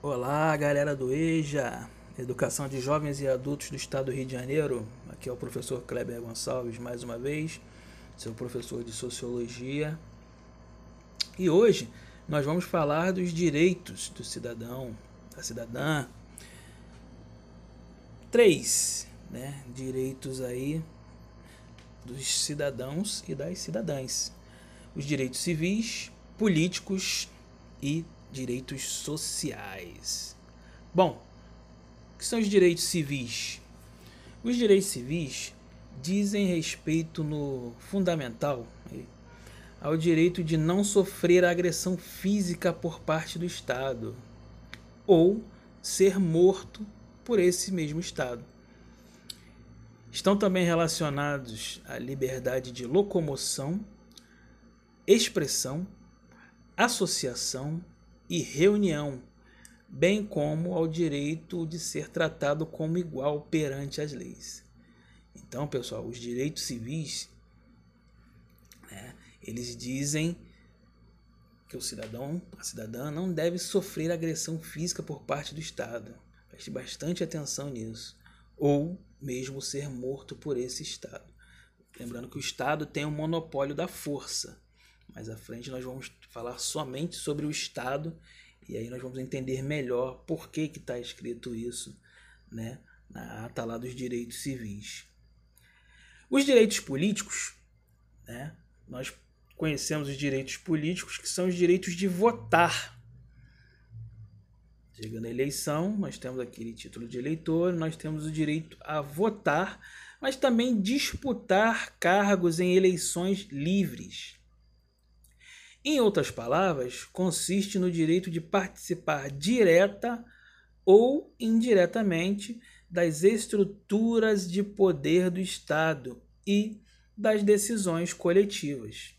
Olá, galera do EJA, Educação de Jovens e Adultos do Estado do Rio de Janeiro. Aqui é o professor Kleber Gonçalves, mais uma vez, seu professor de Sociologia. E hoje nós vamos falar dos direitos do cidadão, da cidadã. Três né, direitos aí dos cidadãos e das cidadãs. Os direitos civis, políticos e direitos sociais. Bom, o que são os direitos civis? Os direitos civis dizem respeito no fundamental ao direito de não sofrer agressão física por parte do Estado ou ser morto por esse mesmo Estado. Estão também relacionados à liberdade de locomoção, expressão, associação e reunião, bem como ao direito de ser tratado como igual perante as leis. Então, pessoal, os direitos civis, né, eles dizem que o cidadão, a cidadã, não deve sofrer agressão física por parte do Estado. Preste bastante atenção nisso. Ou mesmo ser morto por esse Estado. Lembrando que o Estado tem o um monopólio da força. Mais à frente nós vamos falar somente sobre o Estado e aí nós vamos entender melhor por que está escrito isso né, na ata lá dos direitos civis. Os direitos políticos, né, nós conhecemos os direitos políticos, que são os direitos de votar. Chegando a eleição, nós temos aquele título de eleitor, nós temos o direito a votar, mas também disputar cargos em eleições livres. Em outras palavras, consiste no direito de participar direta ou indiretamente das estruturas de poder do Estado e das decisões coletivas.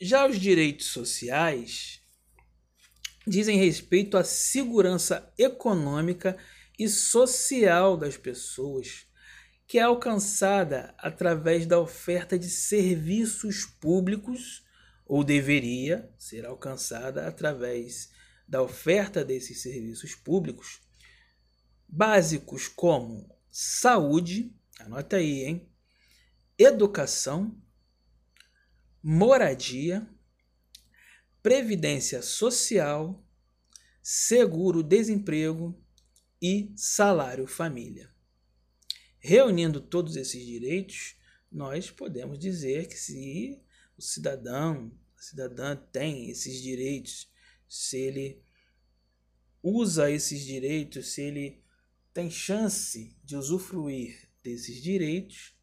Já os direitos sociais dizem respeito à segurança econômica e social das pessoas que é alcançada através da oferta de serviços públicos, ou deveria ser alcançada através da oferta desses serviços públicos, básicos como saúde, anota aí, hein? Educação, moradia, previdência social, seguro-desemprego e salário família. Reunindo todos esses direitos, nós podemos dizer que se o cidadão, a cidadã tem esses direitos, se ele usa esses direitos, se ele tem chance de usufruir desses direitos,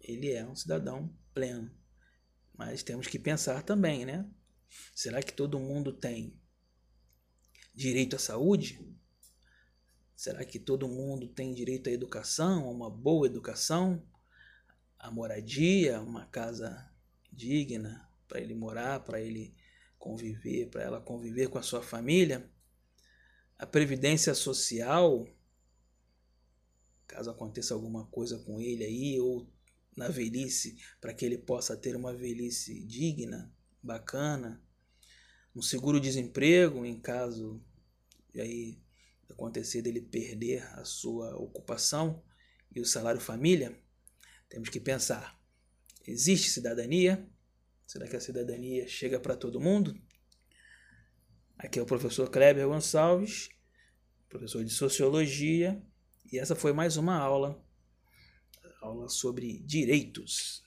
ele é um cidadão pleno. Mas temos que pensar também, né? Será que todo mundo tem direito à saúde? Será que todo mundo tem direito à educação, a uma boa educação, a moradia, uma casa digna para ele morar, para ele conviver, para ela conviver com a sua família? A previdência social, caso aconteça alguma coisa com ele aí ou na velhice, para que ele possa ter uma velhice digna, bacana, um seguro-desemprego em caso de aí acontecer dele perder a sua ocupação e o salário família, temos que pensar: existe cidadania? Será que a cidadania chega para todo mundo? Aqui é o professor Kleber Gonçalves, professor de Sociologia, e essa foi mais uma aula, aula sobre direitos.